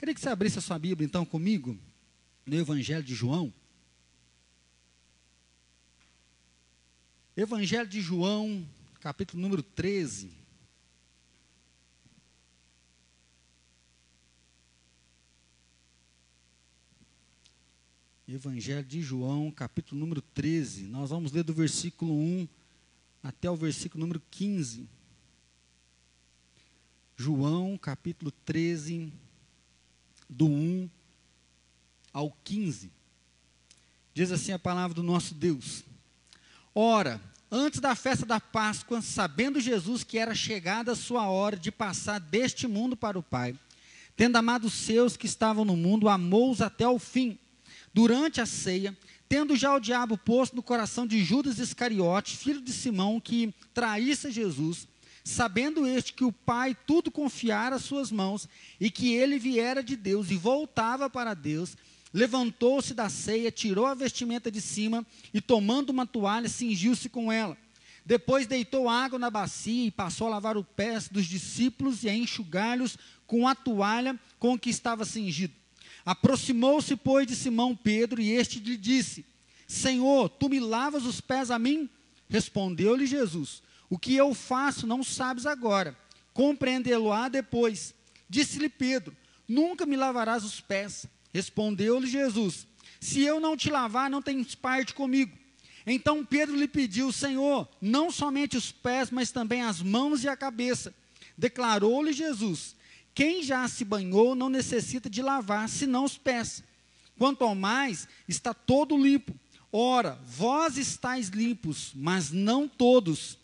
Queria que você abrisse a sua Bíblia então comigo, no Evangelho de João. Evangelho de João, capítulo número 13. Evangelho de João, capítulo número 13. Nós vamos ler do versículo 1 até o versículo número 15. João, capítulo 13, do 1 ao 15. Diz assim a palavra do nosso Deus: Ora, antes da festa da Páscoa, sabendo Jesus que era chegada a sua hora de passar deste mundo para o Pai, tendo amado os seus que estavam no mundo, amou-os até o fim. Durante a ceia, tendo já o diabo posto no coração de Judas Iscariote, filho de Simão, que traísse Jesus, sabendo este que o Pai tudo confiara às suas mãos e que ele viera de Deus e voltava para Deus, levantou-se da ceia, tirou a vestimenta de cima e, tomando uma toalha, cingiu-se com ela. Depois deitou água na bacia e passou a lavar os pés dos discípulos e a enxugar-lhes com a toalha com que estava cingido. Aproximou-se, pois, de Simão Pedro e este lhe disse: Senhor, tu me lavas os pés a mim? Respondeu-lhe Jesus: O que eu faço não sabes agora, compreendê-lo-á depois. Disse-lhe Pedro: Nunca me lavarás os pés. Respondeu-lhe Jesus: Se eu não te lavar, não tens parte comigo. Então Pedro lhe pediu: Senhor, não somente os pés, mas também as mãos e a cabeça. Declarou-lhe Jesus: quem já se banhou não necessita de lavar, senão os pés. Quanto ao mais, está todo limpo. Ora, vós estáis limpos, mas não todos.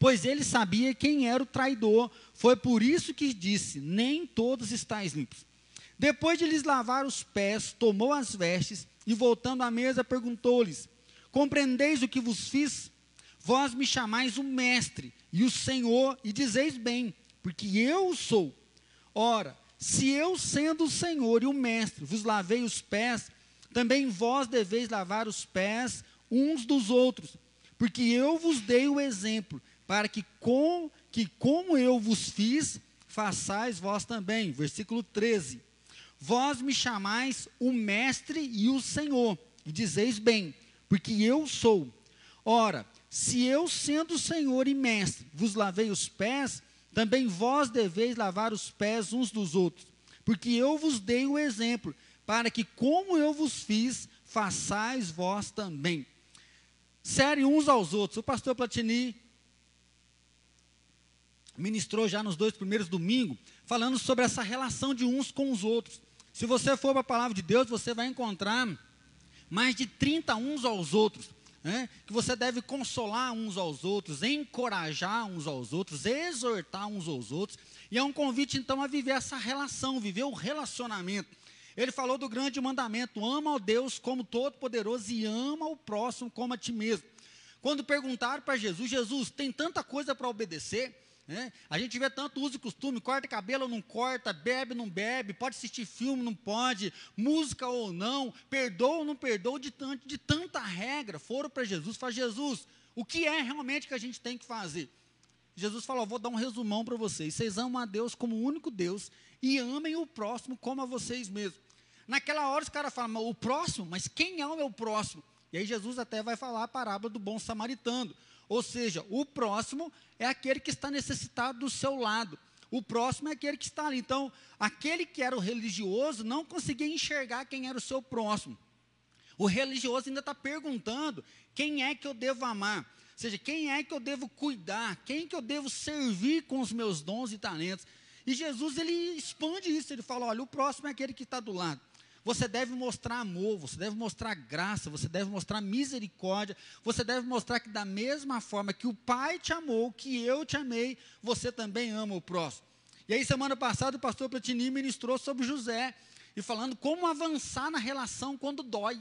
Pois ele sabia quem era o traidor. Foi por isso que disse: Nem todos estáis limpos. Depois de lhes lavar os pés, tomou as vestes e, voltando à mesa, perguntou-lhes: Compreendeis o que vos fiz? Vós me chamais o Mestre e o Senhor, e dizeis bem, porque eu o sou. Ora, se eu, sendo o Senhor e o Mestre, vos lavei os pés, também vós deveis lavar os pés uns dos outros, porque eu vos dei o exemplo, para que, com, que como eu vos fiz, façais vós também. Versículo 13. Vós me chamais o Mestre e o Senhor, e dizeis bem, porque eu sou. Ora, se eu, sendo Senhor e Mestre, vos lavei os pés, também vós deveis lavar os pés uns dos outros, porque eu vos dei o exemplo, para que, como eu vos fiz, façais vós também. Série uns aos outros. O pastor Platini ministrou já nos dois primeiros domingos, falando sobre essa relação de uns com os outros. Se você for para a palavra de Deus, você vai encontrar mais de 30 uns aos outros né? que você deve consolar uns aos outros, encorajar uns aos outros, exortar uns aos outros. E é um convite, então, a viver essa relação, viver o relacionamento. Ele falou do grande mandamento: ama a Deus como Todo-Poderoso e ama o próximo como a ti mesmo. Quando perguntaram para Jesus, Jesus, tem tanta coisa para obedecer, né? A gente vê tanto uso e costume, corta cabelo ou não corta, bebe ou não bebe, pode assistir filme, não pode, música ou não, perdoa ou não perdoa, de, de tanta regra. Foram para Jesus, fala, Jesus, o que é realmente que a gente tem que fazer? Jesus falou, vou dar um resumão para vocês. Vocês amam a Deus como o único Deus e amem o próximo como a vocês mesmos. Naquela hora os caras falam, o próximo, mas quem é o meu próximo? E aí Jesus até vai falar a parábola do bom samaritano. Ou seja, o próximo é aquele que está necessitado do seu lado. O próximo é aquele que está ali. Então, aquele que era o religioso não conseguia enxergar quem era o seu próximo. O religioso ainda está perguntando quem é que eu devo amar. Ou seja, quem é que eu devo cuidar? Quem que eu devo servir com os meus dons e talentos? E Jesus, ele expande isso. Ele fala, olha, o próximo é aquele que está do lado. Você deve mostrar amor, você deve mostrar graça, você deve mostrar misericórdia, você deve mostrar que, da mesma forma que o Pai te amou, que eu te amei, você também ama o próximo. E aí, semana passada, o pastor Platini ministrou sobre José, e falando como avançar na relação quando dói.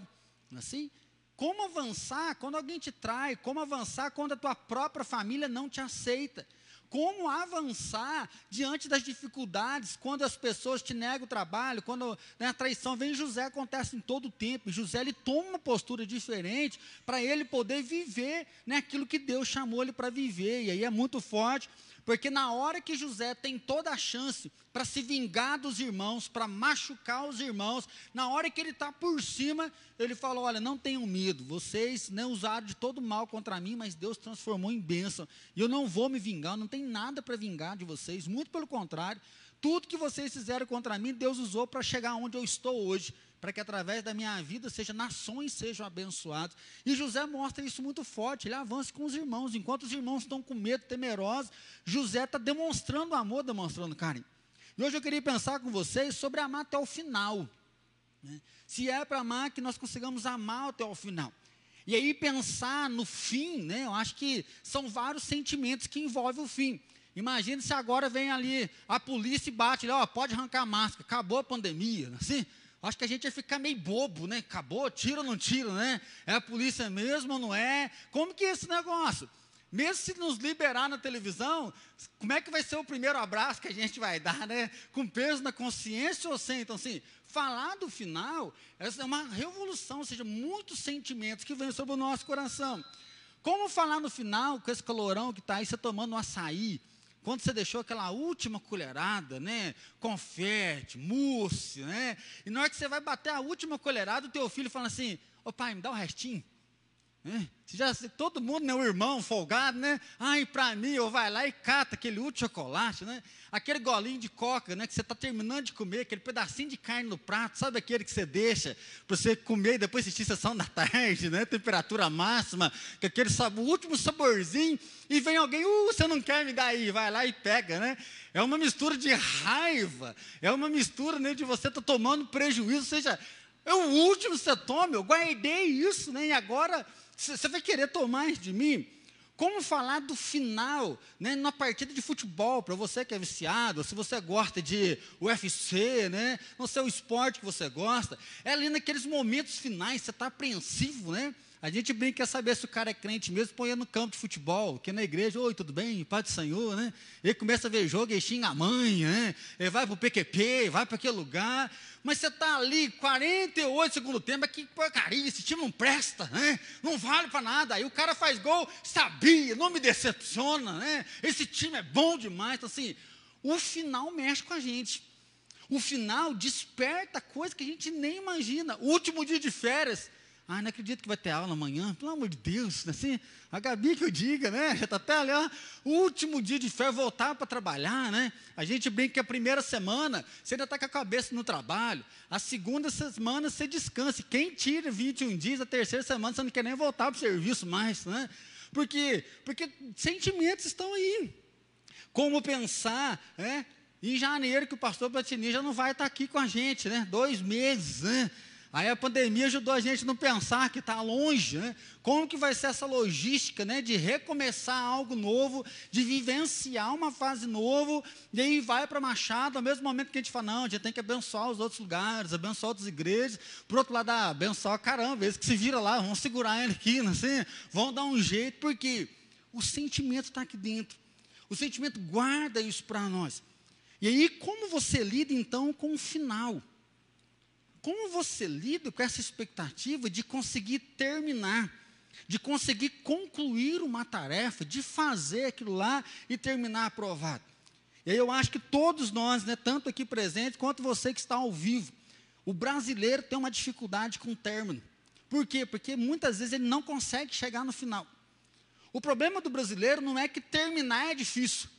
É assim? Como avançar quando alguém te trai, como avançar quando a tua própria família não te aceita como avançar diante das dificuldades, quando as pessoas te negam o trabalho, quando né, a traição vem, José acontece em todo o tempo. José ele toma uma postura diferente para ele poder viver né, aquilo que Deus chamou ele para viver. E aí é muito forte, Porque na hora que José tem toda a chance para se vingar dos irmãos, para machucar os irmãos, na hora que ele está por cima, ele falou: Olha, não tenham medo, vocês né, usaram de todo mal contra mim, mas Deus transformou em bênção. E eu não vou me vingar, não tem nada para vingar de vocês, muito pelo contrário, tudo que vocês fizeram contra mim, Deus usou para chegar onde eu estou hoje para que através da minha vida seja nações sejam abençoadas. E José mostra isso muito forte, ele avança com os irmãos, enquanto os irmãos estão com medo, temerosos, José está demonstrando amor, demonstrando carinho. E hoje eu queria pensar com vocês sobre amar até o final. Né? Se é para amar, que nós consigamos amar até o final. E aí pensar no fim, né? eu acho que são vários sentimentos que envolvem o fim. Imagine se agora vem ali a polícia e bate, ó, pode arrancar a máscara, acabou a pandemia, assim, Acho que a gente ia ficar meio bobo, né? Acabou, tira ou não tira, né? É a polícia mesmo ou não é? Como que é esse negócio? Mesmo se nos liberar na televisão, como é que vai ser o primeiro abraço que a gente vai dar, né? Com peso na consciência ou sem? Então, assim, falar do final é uma revolução, ou seja, muitos sentimentos que vêm sobre o nosso coração. Como falar no final com esse calorão que está aí, você tomando um açaí, quando você deixou aquela última colherada, né? Confete, mousse, né? E na hora que você vai bater a última colherada, o teu filho fala assim: Ô pai, me dá o restinho. É, já, todo mundo, né, o irmão folgado, né? Ai, para mim, ou vai lá e cata aquele último chocolate, né? Aquele golinho de coca, né? Que você está terminando de comer, aquele pedacinho de carne no prato, sabe aquele que você deixa para você comer e depois assistir sessão da tarde, né? Temperatura máxima, com aquele sabor, último saborzinho, e vem alguém, uh, você não quer me dar aí, vai lá e pega, né? É uma mistura de raiva, é uma mistura né, de você estar tá tomando prejuízo, ou seja, é o último que você toma, eu guardei isso, né? E agora você vai querer tomar de mim? Como falar do final, né, na partida de futebol, para você que é viciado, se você gosta de UFC, né, não sei o esporte que você gosta, é ali naqueles momentos finais, você está apreensivo, né? A gente bem quer saber se o cara é crente mesmo, põe no campo de futebol, que na igreja, oi, tudo bem? Pai do Senhor, né? Ele começa a ver jogo, ele xinga a mãe, né? Ele vai para o PQP, vai para aquele lugar, mas você está ali, 48 segundo tempo, que porcaria, esse time não presta, né? Não vale para nada. Aí o cara faz gol, sabia, não me decepciona, né? Esse time é bom demais. Então, assim, o final mexe com a gente. O final desperta coisa que a gente nem imagina. O último dia de férias, ah, não acredito que vai ter aula amanhã. Pelo amor de Deus, assim, a Gabi que eu diga, né? Já está até ali, ó, último dia de fé, voltar para trabalhar, né? A gente brinca que a primeira semana você ainda está com a cabeça no trabalho. A segunda semana você descansa. Quem tira 21 dias, a terceira semana você não quer nem voltar para o serviço mais, né? Porque, porque sentimentos estão aí. Como pensar, né? Em janeiro que o pastor Platini já não vai estar tá aqui com a gente, né? Dois meses, né? Aí a pandemia ajudou a gente a não pensar que está longe, né? Como que vai ser essa logística, né? De recomeçar algo novo, de vivenciar uma fase nova, e aí vai para Machado, ao mesmo momento que a gente fala, não, a gente tem que abençoar os outros lugares, abençoar outras igrejas, por outro lado, ah, abençoar, caramba, eles que se vira lá, vão segurar ele aqui, né? assim, vão dar um jeito, porque o sentimento está aqui dentro. O sentimento guarda isso para nós. E aí, como você lida então com o final? Como você lida com essa expectativa de conseguir terminar, de conseguir concluir uma tarefa, de fazer aquilo lá e terminar aprovado? E aí eu acho que todos nós, né, tanto aqui presentes quanto você que está ao vivo, o brasileiro tem uma dificuldade com o término. Por quê? Porque muitas vezes ele não consegue chegar no final. O problema do brasileiro não é que terminar é difícil.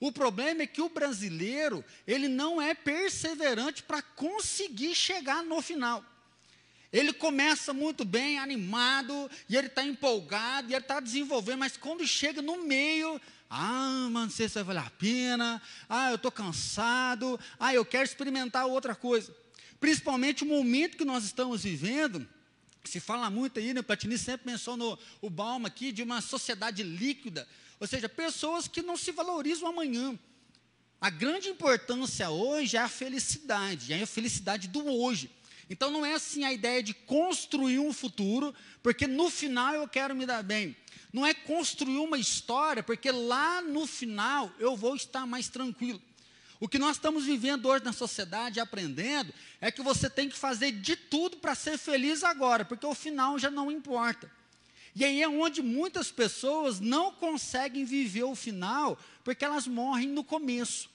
O problema é que o brasileiro, ele não é perseverante para conseguir chegar no final. Ele começa muito bem, animado, e ele está empolgado, e ele está desenvolvendo, mas quando chega no meio, ah, mano, não sei se vai valer a pena, ah, eu estou cansado, ah, eu quero experimentar outra coisa. Principalmente o momento que nós estamos vivendo, se fala muito aí, né, o Platini sempre mencionou o Balma aqui, de uma sociedade líquida, ou seja, pessoas que não se valorizam amanhã. A grande importância hoje é a felicidade, é a felicidade do hoje. Então não é assim a ideia de construir um futuro, porque no final eu quero me dar bem. Não é construir uma história, porque lá no final eu vou estar mais tranquilo. O que nós estamos vivendo hoje na sociedade, aprendendo, é que você tem que fazer de tudo para ser feliz agora, porque o final já não importa. E aí é onde muitas pessoas não conseguem viver o final, porque elas morrem no começo.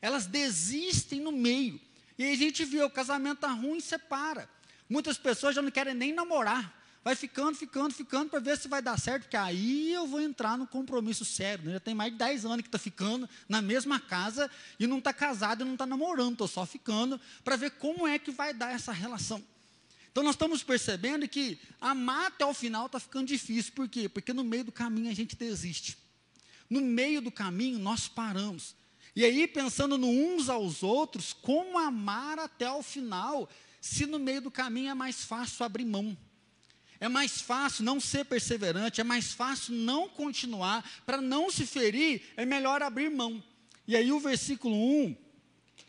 Elas desistem no meio. E aí a gente vê, o casamento está ruim separa. Muitas pessoas já não querem nem namorar. Vai ficando, ficando, ficando para ver se vai dar certo, porque aí eu vou entrar no compromisso sério. Né? Já tem mais de 10 anos que está ficando na mesma casa e não está casado e não está namorando, estou só ficando para ver como é que vai dar essa relação. Então nós estamos percebendo que amar até o final está ficando difícil. Por quê? Porque no meio do caminho a gente desiste. No meio do caminho nós paramos. E aí, pensando no uns aos outros, como amar até o final, se no meio do caminho é mais fácil abrir mão. É mais fácil não ser perseverante, é mais fácil não continuar, para não se ferir, é melhor abrir mão. E aí o versículo 1,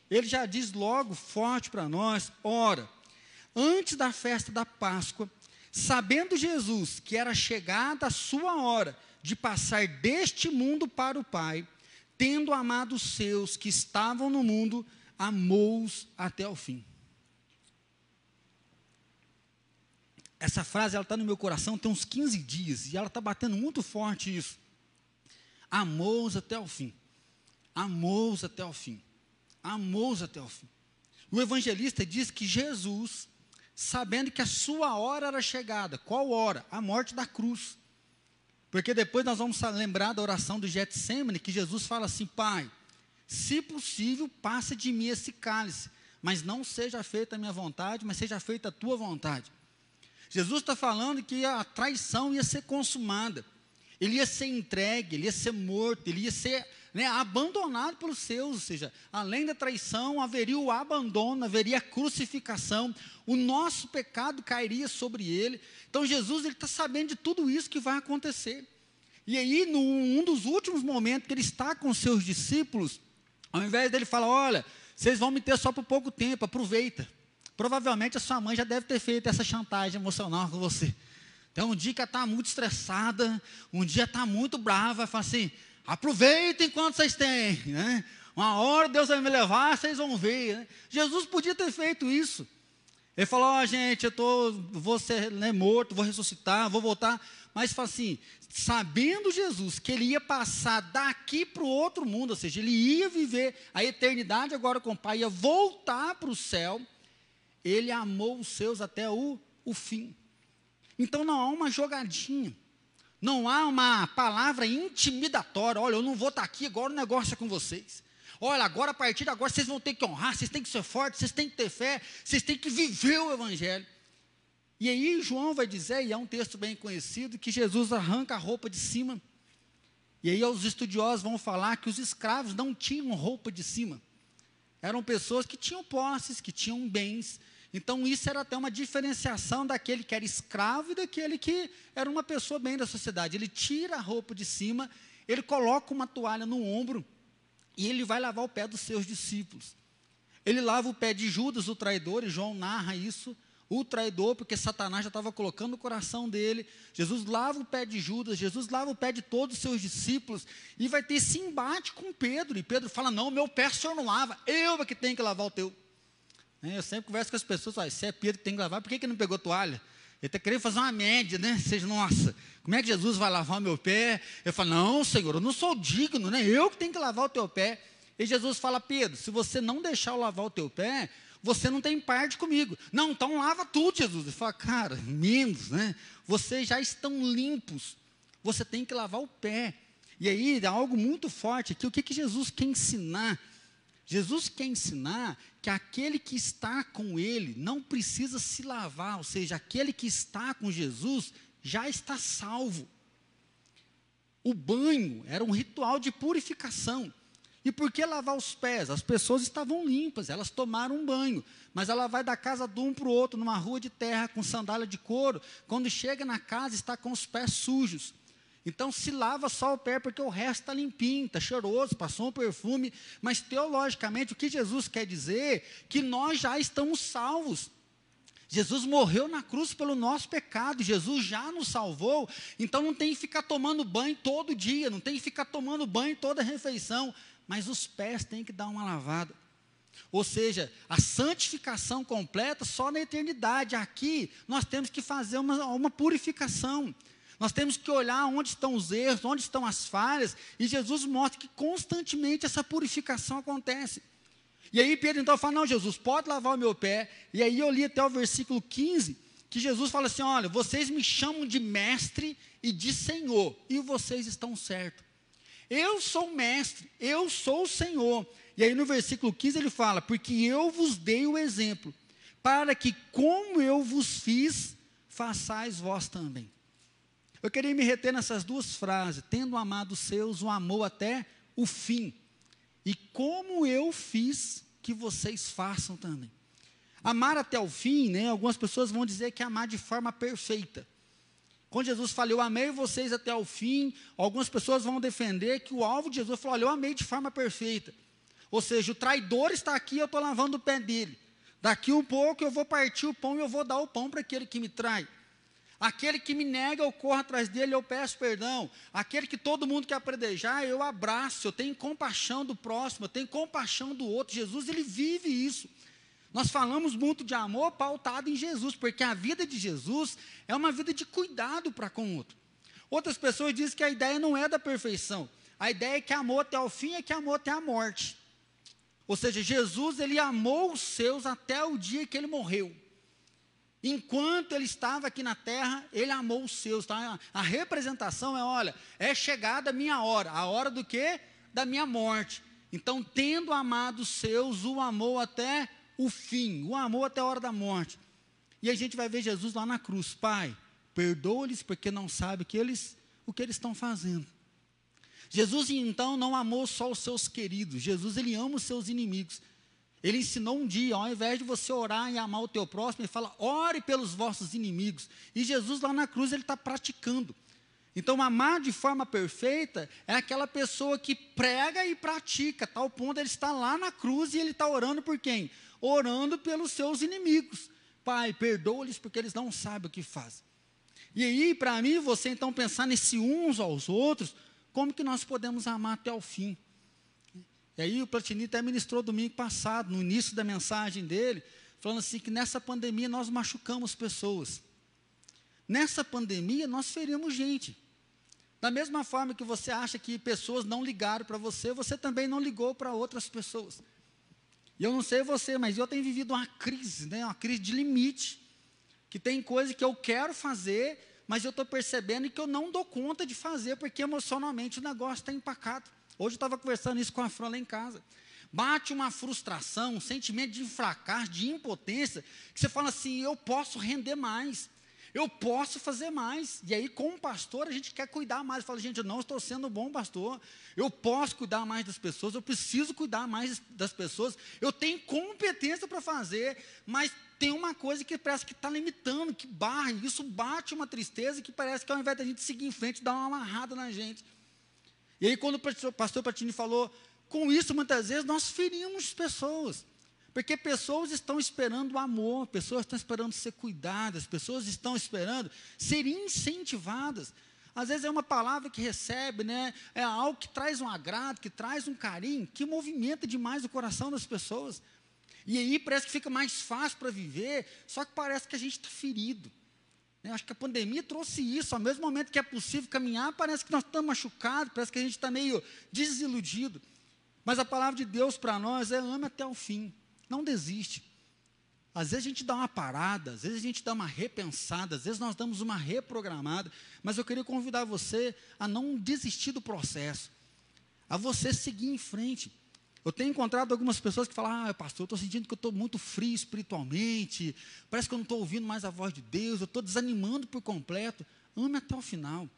ele já diz logo forte para nós: ora, antes da festa da Páscoa, sabendo Jesus que era chegada a sua hora de passar deste mundo para o Pai, tendo amado os seus que estavam no mundo, amou-os até o fim. Essa frase está no meu coração tem uns 15 dias e ela está batendo muito forte isso. Amou-os até o fim. Amou-os até o fim. Amou-os até o fim. O evangelista diz que Jesus sabendo que a sua hora era chegada. Qual hora? A morte da cruz. Porque depois nós vamos lembrar da oração do Getsemane, que Jesus fala assim: Pai, se possível, passa de mim esse cálice, mas não seja feita a minha vontade, mas seja feita a tua vontade. Jesus está falando que a traição ia ser consumada, ele ia ser entregue, ele ia ser morto, ele ia ser né, abandonado pelos seus, ou seja, além da traição, haveria o abandono, haveria a crucificação, o nosso pecado cairia sobre ele. Então Jesus está sabendo de tudo isso que vai acontecer. E aí, num um dos últimos momentos que ele está com seus discípulos, ao invés dele falar, olha, vocês vão me ter só por pouco tempo, aproveita. Provavelmente a sua mãe já deve ter feito essa chantagem emocional com você. Então, um dia que ela está muito estressada, um dia está muito brava, fala assim: Aproveitem enquanto vocês têm. Né? Uma hora Deus vai me levar, vocês vão ver. Né? Jesus podia ter feito isso. Ele falou: oh, gente, eu tô, vou ser né, morto, vou ressuscitar, vou voltar. Mas fala assim: sabendo Jesus que ele ia passar daqui para o outro mundo, ou seja, ele ia viver a eternidade agora com o Pai, ia voltar para o céu, ele amou os seus até o, o fim. Então não há uma jogadinha. Não há uma palavra intimidatória. Olha, eu não vou estar aqui, agora o negócio é com vocês. Olha, agora a partir de agora vocês vão ter que honrar, vocês têm que ser fortes, vocês têm que ter fé, vocês têm que viver o Evangelho. E aí João vai dizer, e é um texto bem conhecido, que Jesus arranca a roupa de cima. E aí os estudiosos vão falar que os escravos não tinham roupa de cima. Eram pessoas que tinham posses, que tinham bens, então, isso era até uma diferenciação daquele que era escravo e daquele que era uma pessoa bem da sociedade. Ele tira a roupa de cima, ele coloca uma toalha no ombro e ele vai lavar o pé dos seus discípulos. Ele lava o pé de Judas, o traidor, e João narra isso. O traidor, porque Satanás já estava colocando no coração dele. Jesus lava o pé de Judas, Jesus lava o pé de todos os seus discípulos, e vai ter esse embate com Pedro. E Pedro fala: Não, meu pé o senhor não lava, eu é que tenho que lavar o teu. Eu sempre converso com as pessoas, ah, se é Pedro que tem que lavar, por que, que não pegou toalha? Ele está querendo fazer uma média, né? Seja, nossa, como é que Jesus vai lavar o meu pé? Eu falo, não, Senhor, eu não sou digno, né? Eu que tenho que lavar o teu pé. E Jesus fala, Pedro, se você não deixar eu lavar o teu pé, você não tem parte comigo. Não, então lava tudo, Jesus. Ele fala, cara, menos, né? Vocês já estão limpos. Você tem que lavar o pé. E aí, é algo muito forte aqui. O que, que Jesus quer ensinar? Jesus quer ensinar que aquele que está com ele não precisa se lavar, ou seja, aquele que está com Jesus já está salvo. O banho era um ritual de purificação. E por que lavar os pés? As pessoas estavam limpas, elas tomaram um banho. Mas ela vai da casa de um para o outro, numa rua de terra, com sandália de couro. Quando chega na casa, está com os pés sujos. Então se lava só o pé porque o resto está limpinho, está cheiroso, passou um perfume. Mas teologicamente o que Jesus quer dizer? Que nós já estamos salvos. Jesus morreu na cruz pelo nosso pecado, Jesus já nos salvou, então não tem que ficar tomando banho todo dia, não tem que ficar tomando banho toda refeição, mas os pés têm que dar uma lavada. Ou seja, a santificação completa só na eternidade. Aqui nós temos que fazer uma, uma purificação. Nós temos que olhar onde estão os erros, onde estão as falhas, e Jesus mostra que constantemente essa purificação acontece. E aí Pedro então fala: Não, Jesus, pode lavar o meu pé. E aí eu li até o versículo 15, que Jesus fala assim: Olha, vocês me chamam de mestre e de senhor, e vocês estão certos. Eu sou mestre, eu sou o senhor. E aí no versículo 15 ele fala: Porque eu vos dei o exemplo, para que como eu vos fiz, façais vós também. Eu queria me reter nessas duas frases: tendo amado os seus, o amou até o fim. E como eu fiz que vocês façam também. Amar até o fim, né? Algumas pessoas vão dizer que é amar de forma perfeita. Quando Jesus fala, eu amei vocês até o fim, algumas pessoas vão defender que o alvo de Jesus falou, olha, eu amei de forma perfeita. Ou seja, o traidor está aqui, eu estou lavando o pé dele. Daqui um pouco eu vou partir o pão e eu vou dar o pão para aquele que me trai. Aquele que me nega, eu corro atrás dele, eu peço perdão. Aquele que todo mundo quer predejar, eu abraço. Eu tenho compaixão do próximo, eu tenho compaixão do outro. Jesus, ele vive isso. Nós falamos muito de amor pautado em Jesus, porque a vida de Jesus é uma vida de cuidado para com o outro. Outras pessoas dizem que a ideia não é da perfeição. A ideia é que amor até o fim é que amor até a morte. Ou seja, Jesus, ele amou os seus até o dia que ele morreu. Enquanto ele estava aqui na terra, ele amou os seus. Tá? A representação é: olha, é chegada a minha hora. A hora do quê? Da minha morte. Então, tendo amado os seus, o amou até o fim, o amou até a hora da morte. E a gente vai ver Jesus lá na cruz: Pai, perdoa-lhes porque não sabe que eles, o que eles estão fazendo. Jesus então não amou só os seus queridos, Jesus ele ama os seus inimigos. Ele ensinou um dia, ao invés de você orar e amar o teu próximo, ele fala, ore pelos vossos inimigos. E Jesus lá na cruz, ele está praticando. Então, amar de forma perfeita é aquela pessoa que prega e pratica, tal ponto ele está lá na cruz e ele está orando por quem? Orando pelos seus inimigos. Pai, perdoa-lhes porque eles não sabem o que fazem. E aí, para mim, você então pensar nesse uns aos outros, como que nós podemos amar até o fim? E aí o Platini até ministrou domingo passado, no início da mensagem dele, falando assim que nessa pandemia nós machucamos pessoas. Nessa pandemia nós ferimos gente. Da mesma forma que você acha que pessoas não ligaram para você, você também não ligou para outras pessoas. E eu não sei você, mas eu tenho vivido uma crise, né, uma crise de limite. Que tem coisas que eu quero fazer, mas eu estou percebendo que eu não dou conta de fazer, porque emocionalmente o negócio está empacado. Hoje eu estava conversando isso com a Fran lá em casa. Bate uma frustração, um sentimento de fracasso, de impotência, que você fala assim: eu posso render mais, eu posso fazer mais. E aí, como pastor, a gente quer cuidar mais. Fala, gente, eu não estou sendo bom pastor, eu posso cuidar mais das pessoas, eu preciso cuidar mais das pessoas, eu tenho competência para fazer, mas tem uma coisa que parece que está limitando, que barra, isso bate uma tristeza que parece que ao invés da gente seguir em frente, dá uma amarrada na gente. E aí, quando o pastor Patini falou, com isso, muitas vezes, nós ferimos pessoas. Porque pessoas estão esperando amor, pessoas estão esperando ser cuidadas, pessoas estão esperando ser incentivadas. Às vezes é uma palavra que recebe, né? É algo que traz um agrado, que traz um carinho, que movimenta demais o coração das pessoas. E aí parece que fica mais fácil para viver, só que parece que a gente está ferido. Eu acho que a pandemia trouxe isso. Ao mesmo momento que é possível caminhar, parece que nós estamos machucados, parece que a gente está meio desiludido. Mas a palavra de Deus para nós é ame até o fim. Não desiste. Às vezes a gente dá uma parada, às vezes a gente dá uma repensada, às vezes nós damos uma reprogramada, mas eu queria convidar você a não desistir do processo, a você seguir em frente. Eu tenho encontrado algumas pessoas que falam: Ah, pastor, eu estou sentindo que eu estou muito frio espiritualmente, parece que eu não estou ouvindo mais a voz de Deus, eu estou desanimando por completo. Ame até o final.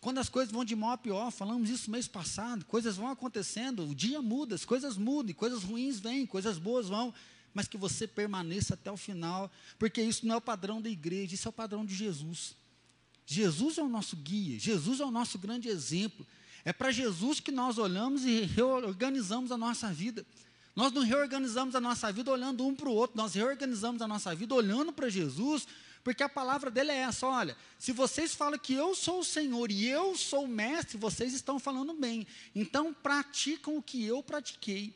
Quando as coisas vão de mal a pior, falamos isso mês passado, coisas vão acontecendo, o dia muda, as coisas mudam, coisas ruins vêm, coisas boas vão, mas que você permaneça até o final, porque isso não é o padrão da igreja, isso é o padrão de Jesus. Jesus é o nosso guia, Jesus é o nosso grande exemplo. É para Jesus que nós olhamos e reorganizamos a nossa vida. Nós não reorganizamos a nossa vida olhando um para o outro, nós reorganizamos a nossa vida olhando para Jesus, porque a palavra dele é essa: olha, se vocês falam que eu sou o Senhor e eu sou o mestre, vocês estão falando bem, então praticam o que eu pratiquei.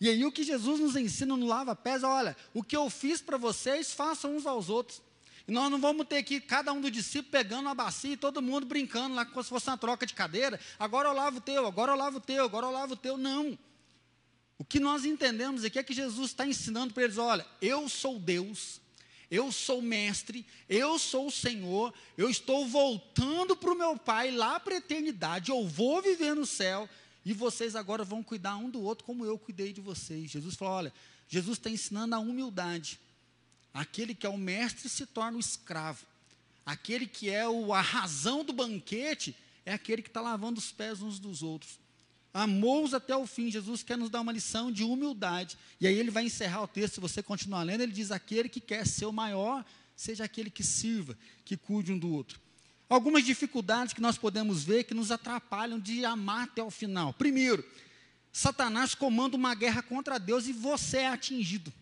E aí o que Jesus nos ensina no lava-pés, olha, o que eu fiz para vocês, façam uns aos outros. E nós não vamos ter aqui cada um dos discípulos pegando uma bacia e todo mundo brincando lá como se fosse uma troca de cadeira. Agora eu lavo o teu, agora eu lavo o teu, agora eu lavo o teu. Não. O que nós entendemos aqui é que Jesus está ensinando para eles: olha, eu sou Deus, eu sou mestre, eu sou o Senhor, eu estou voltando para o meu Pai lá para a eternidade, eu vou viver no céu e vocês agora vão cuidar um do outro como eu cuidei de vocês. Jesus falou: olha, Jesus está ensinando a humildade. Aquele que é o mestre se torna o escravo. Aquele que é o, a razão do banquete é aquele que está lavando os pés uns dos outros. Amou-os até o fim. Jesus quer nos dar uma lição de humildade. E aí ele vai encerrar o texto, se você continuar lendo, ele diz: aquele que quer ser o maior, seja aquele que sirva, que cuide um do outro. Algumas dificuldades que nós podemos ver que nos atrapalham de amar até o final. Primeiro, Satanás comanda uma guerra contra Deus e você é atingido.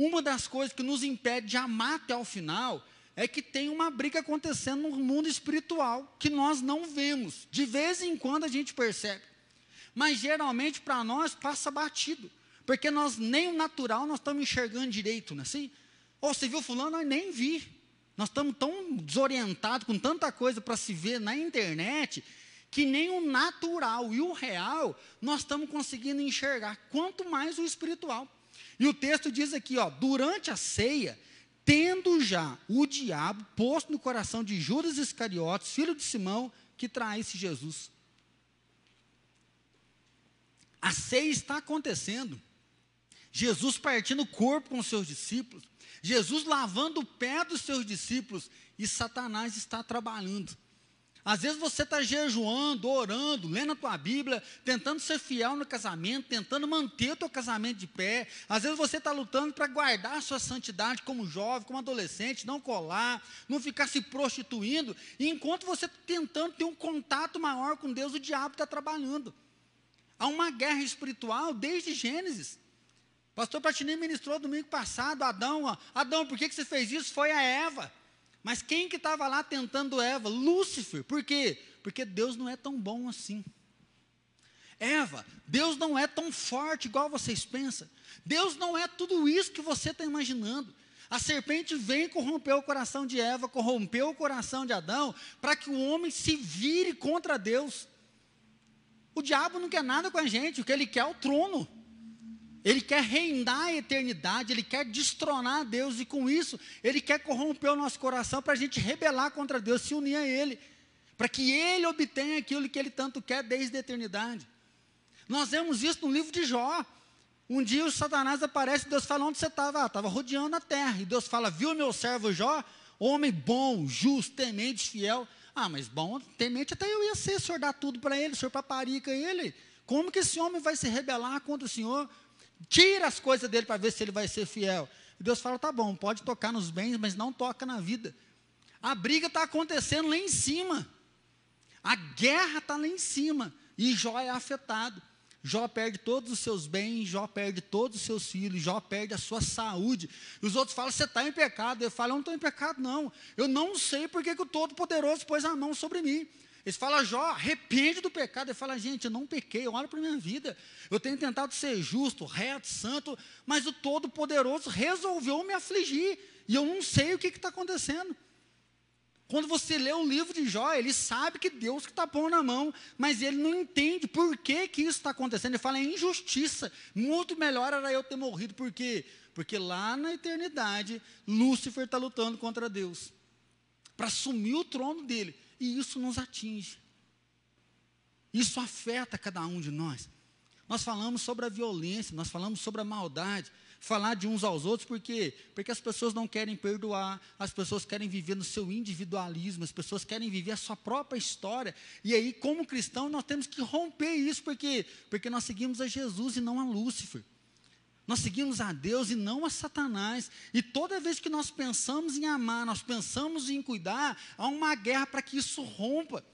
Uma das coisas que nos impede de amar até o final é que tem uma briga acontecendo no mundo espiritual que nós não vemos. De vez em quando a gente percebe. Mas geralmente para nós passa batido. Porque nós nem o natural nós estamos enxergando direito, não é assim? Ou você viu fulano, nós nem vi. Nós estamos tão desorientados com tanta coisa para se ver na internet que nem o natural e o real nós estamos conseguindo enxergar, quanto mais o espiritual. E o texto diz aqui, ó, durante a ceia, tendo já o diabo posto no coração de Judas Iscariotes, filho de Simão, que traísse Jesus. A ceia está acontecendo. Jesus partindo o corpo com seus discípulos, Jesus lavando o pé dos seus discípulos, e Satanás está trabalhando. Às vezes você está jejuando, orando, lendo a tua Bíblia, tentando ser fiel no casamento, tentando manter o teu casamento de pé. Às vezes você está lutando para guardar a sua santidade como jovem, como adolescente, não colar, não ficar se prostituindo. E enquanto você está tentando ter um contato maior com Deus, o diabo está trabalhando. Há uma guerra espiritual desde Gênesis. Pastor Patinei ministrou domingo passado, Adão, Adão, por que, que você fez isso? Foi a Eva. Mas quem que estava lá tentando Eva? Lúcifer. Por quê? Porque Deus não é tão bom assim. Eva, Deus não é tão forte igual vocês pensam. Deus não é tudo isso que você está imaginando. A serpente vem corromper o coração de Eva, corrompeu o coração de Adão, para que o homem se vire contra Deus. O diabo não quer nada com a gente, o que ele quer é o trono. Ele quer reinar a eternidade, ele quer destronar Deus, e com isso, ele quer corromper o nosso coração para a gente rebelar contra Deus, se unir a Ele, para que Ele obtenha aquilo que Ele tanto quer desde a eternidade. Nós vemos isso no livro de Jó. Um dia o Satanás aparece, Deus fala: onde você estava? Ah, estava rodeando a terra. E Deus fala: viu meu servo Jó? Homem bom, justo, temente, fiel. Ah, mas bom, temente até eu ia ser, o senhor dá tudo para ele, o senhor paparica ele. Como que esse homem vai se rebelar contra o senhor? Tira as coisas dele para ver se ele vai ser fiel. E Deus fala: tá bom, pode tocar nos bens, mas não toca na vida. A briga está acontecendo lá em cima. A guerra está lá em cima. E Jó é afetado. Jó perde todos os seus bens, Jó perde todos os seus filhos, Jó perde a sua saúde. E os outros falam: você está em pecado. Eu falo: eu não estou em pecado, não. Eu não sei porque que o Todo-Poderoso pôs a mão sobre mim. Eles falam, Jó, arrepende do pecado. Ele fala, gente, eu não pequei, olha para a minha vida. Eu tenho tentado ser justo, reto, santo, mas o Todo-Poderoso resolveu me afligir. E eu não sei o que está acontecendo. Quando você lê o livro de Jó, ele sabe que Deus que está pondo na mão, mas ele não entende por que, que isso está acontecendo. Ele fala, é injustiça. Muito melhor era eu ter morrido. Por quê? Porque lá na eternidade, Lúcifer está lutando contra Deus. Para assumir o trono dele e isso nos atinge. Isso afeta cada um de nós. Nós falamos sobre a violência, nós falamos sobre a maldade, falar de uns aos outros, por quê? Porque as pessoas não querem perdoar, as pessoas querem viver no seu individualismo, as pessoas querem viver a sua própria história. E aí, como cristão, nós temos que romper isso, por quê? Porque nós seguimos a Jesus e não a Lúcifer. Nós seguimos a Deus e não a Satanás. E toda vez que nós pensamos em amar, nós pensamos em cuidar, há uma guerra para que isso rompa.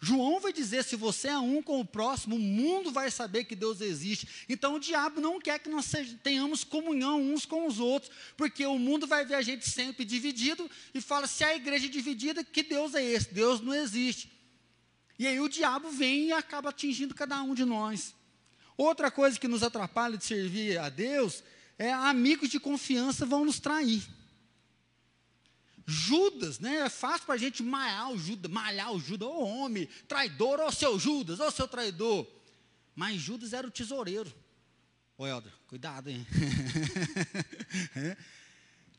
João vai dizer: se você é um com o próximo, o mundo vai saber que Deus existe. Então o diabo não quer que nós tenhamos comunhão uns com os outros, porque o mundo vai ver a gente sempre dividido e fala: se a igreja é dividida, que Deus é esse? Deus não existe. E aí o diabo vem e acaba atingindo cada um de nós. Outra coisa que nos atrapalha de servir a Deus é amigos de confiança vão nos trair. Judas, né? É fácil para a gente malhar o Judas, malhar o Judas, ô homem, traidor, ô seu Judas, ô seu traidor. Mas Judas era o tesoureiro. Ô Helder, cuidado, hein? é.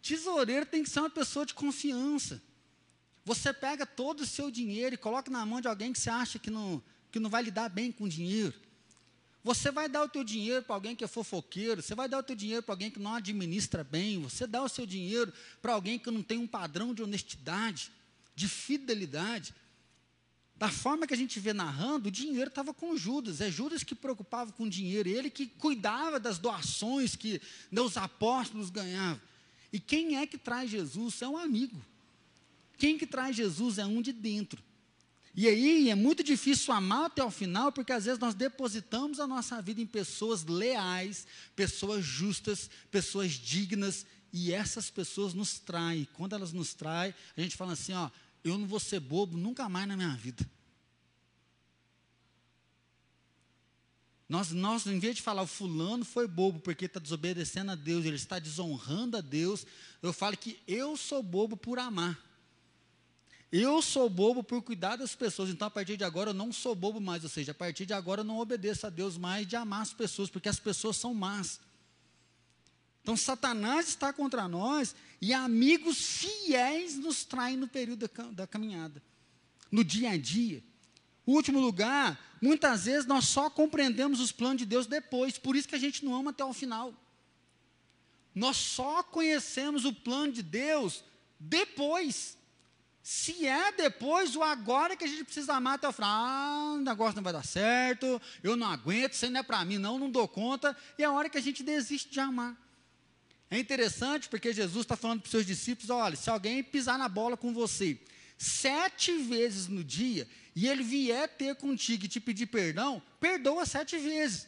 Tesoureiro tem que ser uma pessoa de confiança. Você pega todo o seu dinheiro e coloca na mão de alguém que você acha que não, que não vai lidar bem com o dinheiro. Você vai dar o teu dinheiro para alguém que é fofoqueiro, você vai dar o teu dinheiro para alguém que não administra bem, você dá o seu dinheiro para alguém que não tem um padrão de honestidade, de fidelidade. Da forma que a gente vê narrando, o dinheiro estava com Judas, é Judas que preocupava com o dinheiro, ele que cuidava das doações que os apóstolos ganhavam. E quem é que traz Jesus? É um amigo. Quem que traz Jesus é um de dentro. E aí é muito difícil amar até o final, porque às vezes nós depositamos a nossa vida em pessoas leais, pessoas justas, pessoas dignas, e essas pessoas nos traem. Quando elas nos traem, a gente fala assim: ó, eu não vou ser bobo nunca mais na minha vida. Nós, nós, em vez de falar o fulano foi bobo porque está desobedecendo a Deus, ele está desonrando a Deus, eu falo que eu sou bobo por amar. Eu sou bobo por cuidar das pessoas, então a partir de agora eu não sou bobo mais, ou seja, a partir de agora eu não obedeço a Deus mais de amar as pessoas, porque as pessoas são más. Então Satanás está contra nós e amigos fiéis nos traem no período da, da caminhada, no dia a dia. Último lugar, muitas vezes nós só compreendemos os planos de Deus depois, por isso que a gente não ama até o final. Nós só conhecemos o plano de Deus depois. Se é depois o agora que a gente precisa amar até o final, ah, o negócio não vai dar certo, eu não aguento, isso não é para mim, não, não dou conta, e é a hora que a gente desiste de amar. É interessante porque Jesus está falando para os seus discípulos: olha, se alguém pisar na bola com você sete vezes no dia, e ele vier ter contigo e te pedir perdão, perdoa sete vezes. O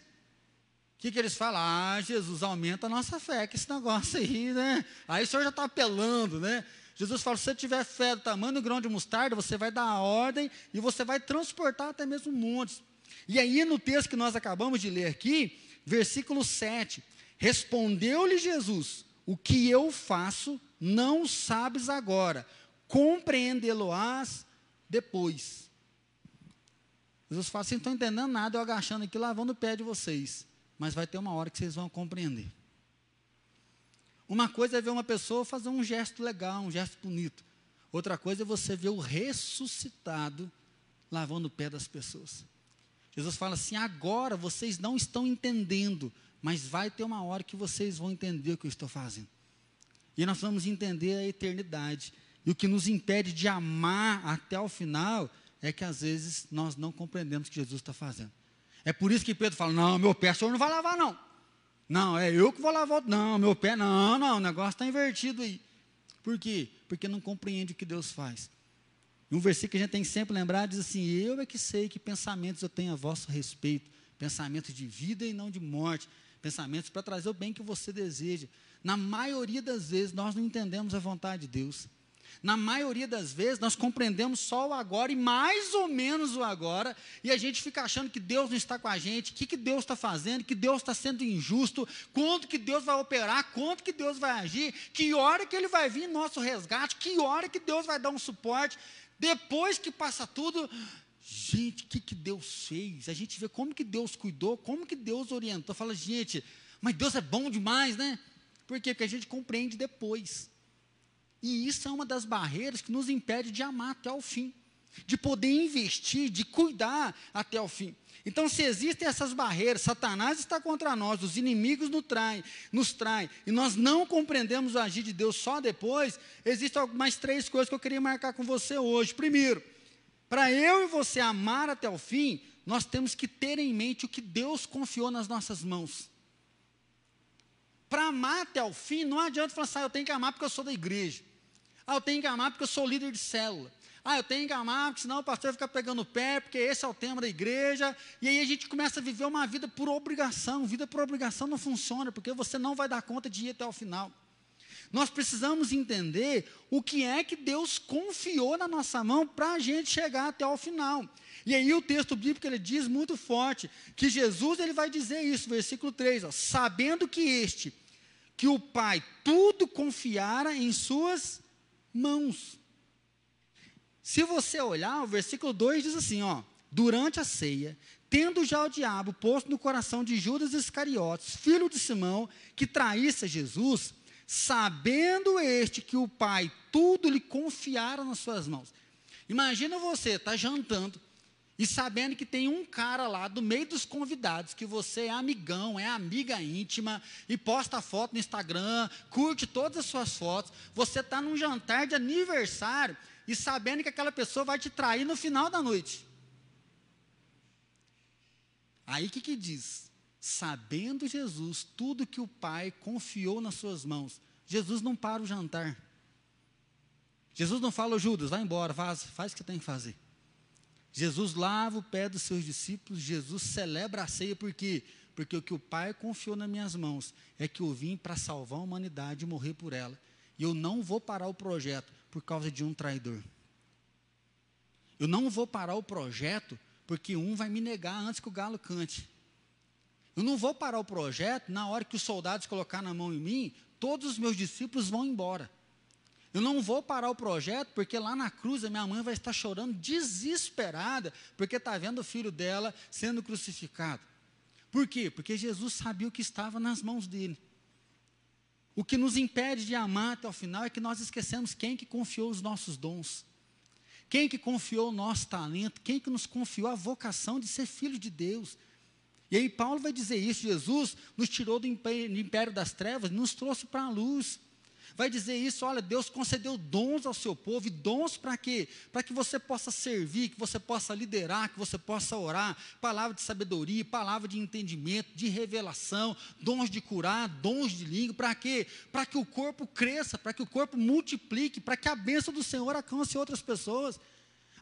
que, que eles falam? Ah, Jesus, aumenta a nossa fé, que esse negócio aí, né? Aí o senhor já está apelando, né? Jesus fala: se você tiver fé do tamanho do grão de mostarda, você vai dar a ordem e você vai transportar até mesmo montes. E aí, no texto que nós acabamos de ler aqui, versículo 7, respondeu-lhe Jesus: O que eu faço, não sabes agora, compreendê-lo-ás depois. Jesus fala: vocês não estão entendendo nada, eu agachando aqui, lavando o pé de vocês. Mas vai ter uma hora que vocês vão compreender. Uma coisa é ver uma pessoa fazer um gesto legal, um gesto bonito. Outra coisa é você ver o ressuscitado lavando o pé das pessoas. Jesus fala assim: agora vocês não estão entendendo, mas vai ter uma hora que vocês vão entender o que eu estou fazendo. E nós vamos entender a eternidade. E o que nos impede de amar até o final é que às vezes nós não compreendemos o que Jesus está fazendo. É por isso que Pedro fala: não, meu pé o senhor não vai lavar, não. Não, é eu que vou lavar. Não, meu pé, não, não, o negócio está invertido aí. Por quê? Porque não compreende o que Deus faz. Um versículo que a gente tem que sempre lembrar diz assim: Eu é que sei que pensamentos eu tenho a vosso respeito, pensamentos de vida e não de morte, pensamentos para trazer o bem que você deseja. Na maioria das vezes, nós não entendemos a vontade de Deus. Na maioria das vezes, nós compreendemos só o agora e mais ou menos o agora, e a gente fica achando que Deus não está com a gente, o que, que Deus está fazendo, que Deus está sendo injusto, quanto que Deus vai operar, quanto que Deus vai agir, que hora que Ele vai vir em nosso resgate, que hora que Deus vai dar um suporte. Depois que passa tudo, gente, o que, que Deus fez? A gente vê como que Deus cuidou, como que Deus orientou. Fala, gente, mas Deus é bom demais, né? Por quê? Porque a gente compreende depois. E isso é uma das barreiras que nos impede de amar até o fim, de poder investir, de cuidar até o fim. Então, se existem essas barreiras, Satanás está contra nós, os inimigos nos traem, nos traem, e nós não compreendemos o agir de Deus só depois, existem mais três coisas que eu queria marcar com você hoje. Primeiro, para eu e você amar até o fim, nós temos que ter em mente o que Deus confiou nas nossas mãos. Para amar até o fim, não adianta falar assim, ah, eu tenho que amar porque eu sou da igreja. Ah, eu tenho que amar porque eu sou líder de célula. Ah, eu tenho que amar, porque senão o pastor fica pegando o pé, porque esse é o tema da igreja. E aí a gente começa a viver uma vida por obrigação. Vida por obrigação não funciona, porque você não vai dar conta de ir até o final. Nós precisamos entender o que é que Deus confiou na nossa mão para a gente chegar até o final. E aí o texto bíblico ele diz muito forte que Jesus ele vai dizer isso, versículo 3, ó, sabendo que este, que o Pai tudo confiara em suas mãos. Se você olhar, o versículo 2 diz assim, ó, durante a ceia, tendo já o diabo posto no coração de Judas Iscariotes, filho de Simão, que traísse Jesus, sabendo este que o Pai tudo lhe confiara nas suas mãos. Imagina você, está jantando, e sabendo que tem um cara lá do meio dos convidados, que você é amigão, é amiga íntima, e posta foto no Instagram, curte todas as suas fotos, você está num jantar de aniversário, e sabendo que aquela pessoa vai te trair no final da noite. Aí o que, que diz? Sabendo Jesus tudo que o Pai confiou nas suas mãos, Jesus não para o jantar. Jesus não fala, Judas, vai embora, faz, faz o que tem que fazer. Jesus lava o pé dos seus discípulos, Jesus celebra a ceia, por quê? Porque o que o Pai confiou nas minhas mãos é que eu vim para salvar a humanidade e morrer por ela. E eu não vou parar o projeto por causa de um traidor. Eu não vou parar o projeto porque um vai me negar antes que o galo cante. Eu não vou parar o projeto na hora que os soldados colocar na mão em mim, todos os meus discípulos vão embora. Eu não vou parar o projeto, porque lá na cruz a minha mãe vai estar chorando desesperada, porque está vendo o filho dela sendo crucificado. Por quê? Porque Jesus sabia o que estava nas mãos dele. O que nos impede de amar até o final é que nós esquecemos quem que confiou os nossos dons. Quem que confiou o nosso talento, quem que nos confiou a vocação de ser filho de Deus. E aí Paulo vai dizer isso, Jesus nos tirou do império das trevas, nos trouxe para a luz vai dizer isso: olha, Deus concedeu dons ao seu povo, e dons para quê? Para que você possa servir, que você possa liderar, que você possa orar, palavra de sabedoria, palavra de entendimento, de revelação, dons de curar, dons de língua, para quê? Para que o corpo cresça, para que o corpo multiplique, para que a bênção do Senhor alcance outras pessoas.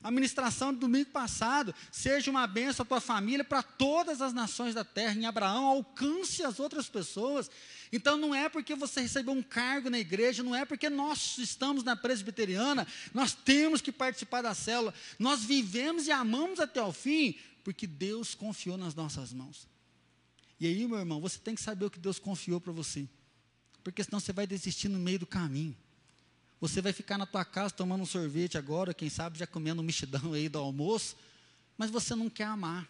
A ministração do domingo passado seja uma bênção à tua família para todas as nações da terra. Em Abraão, alcance as outras pessoas. Então não é porque você recebeu um cargo na igreja, não é porque nós estamos na presbiteriana, nós temos que participar da célula. Nós vivemos e amamos até o fim, porque Deus confiou nas nossas mãos. E aí, meu irmão, você tem que saber o que Deus confiou para você. Porque senão você vai desistir no meio do caminho. Você vai ficar na tua casa tomando um sorvete agora, quem sabe já comendo um mexidão aí do almoço, mas você não quer amar.